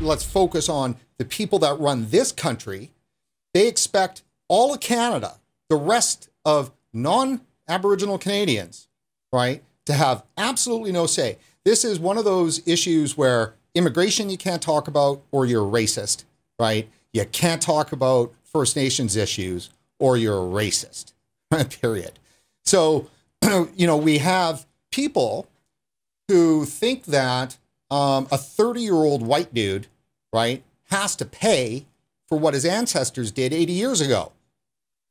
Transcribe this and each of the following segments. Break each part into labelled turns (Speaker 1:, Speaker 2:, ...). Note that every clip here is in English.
Speaker 1: let's focus on the people that run this country. They expect all of Canada, the rest of non-Aboriginal Canadians, right, to have absolutely no say. This is one of those issues where immigration you can't talk about or you're racist, right? You can't talk about First Nations issues or you're a racist, period. So, you know, we have people who think that um, a 30 year old white dude, right, has to pay for what his ancestors did 80 years ago.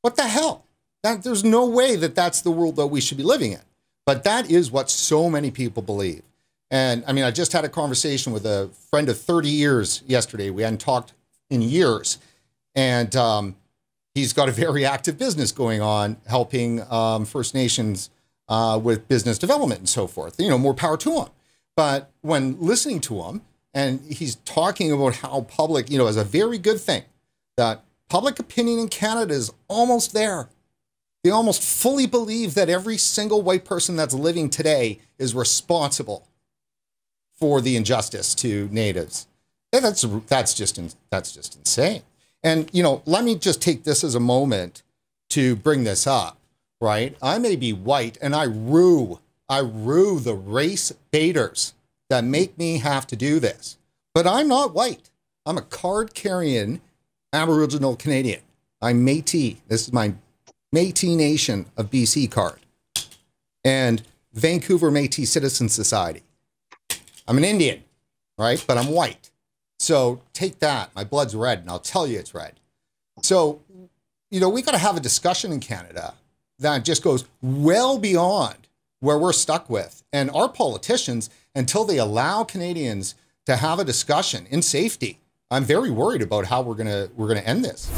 Speaker 1: What the hell? That, there's no way that that's the world that we should be living in. But that is what so many people believe. And I mean, I just had a conversation with a friend of 30 years yesterday. We hadn't talked in years. And um, he's got a very active business going on, helping um, First Nations uh, with business development and so forth. You know, more power to him. But when listening to him, and he's talking about how public, you know, is a very good thing that public opinion in Canada is almost there. They almost fully believe that every single white person that's living today is responsible for the injustice to natives. And that's that's just that's just insane. And you know, let me just take this as a moment to bring this up. Right, I may be white, and I rue I rue the race baiters that make me have to do this. But I'm not white. I'm a card carrying Aboriginal Canadian. I'm Metis. This is my Metis Nation of BC card. And Vancouver Metis Citizen Society. I'm an Indian, right? But I'm white. So take that. My blood's red, and I'll tell you it's red. So, you know, we got to have a discussion in Canada that just goes well beyond where we're stuck with. And our politicians, until they allow Canadians to have a discussion in safety, I'm very worried about how we're gonna we're gonna end this.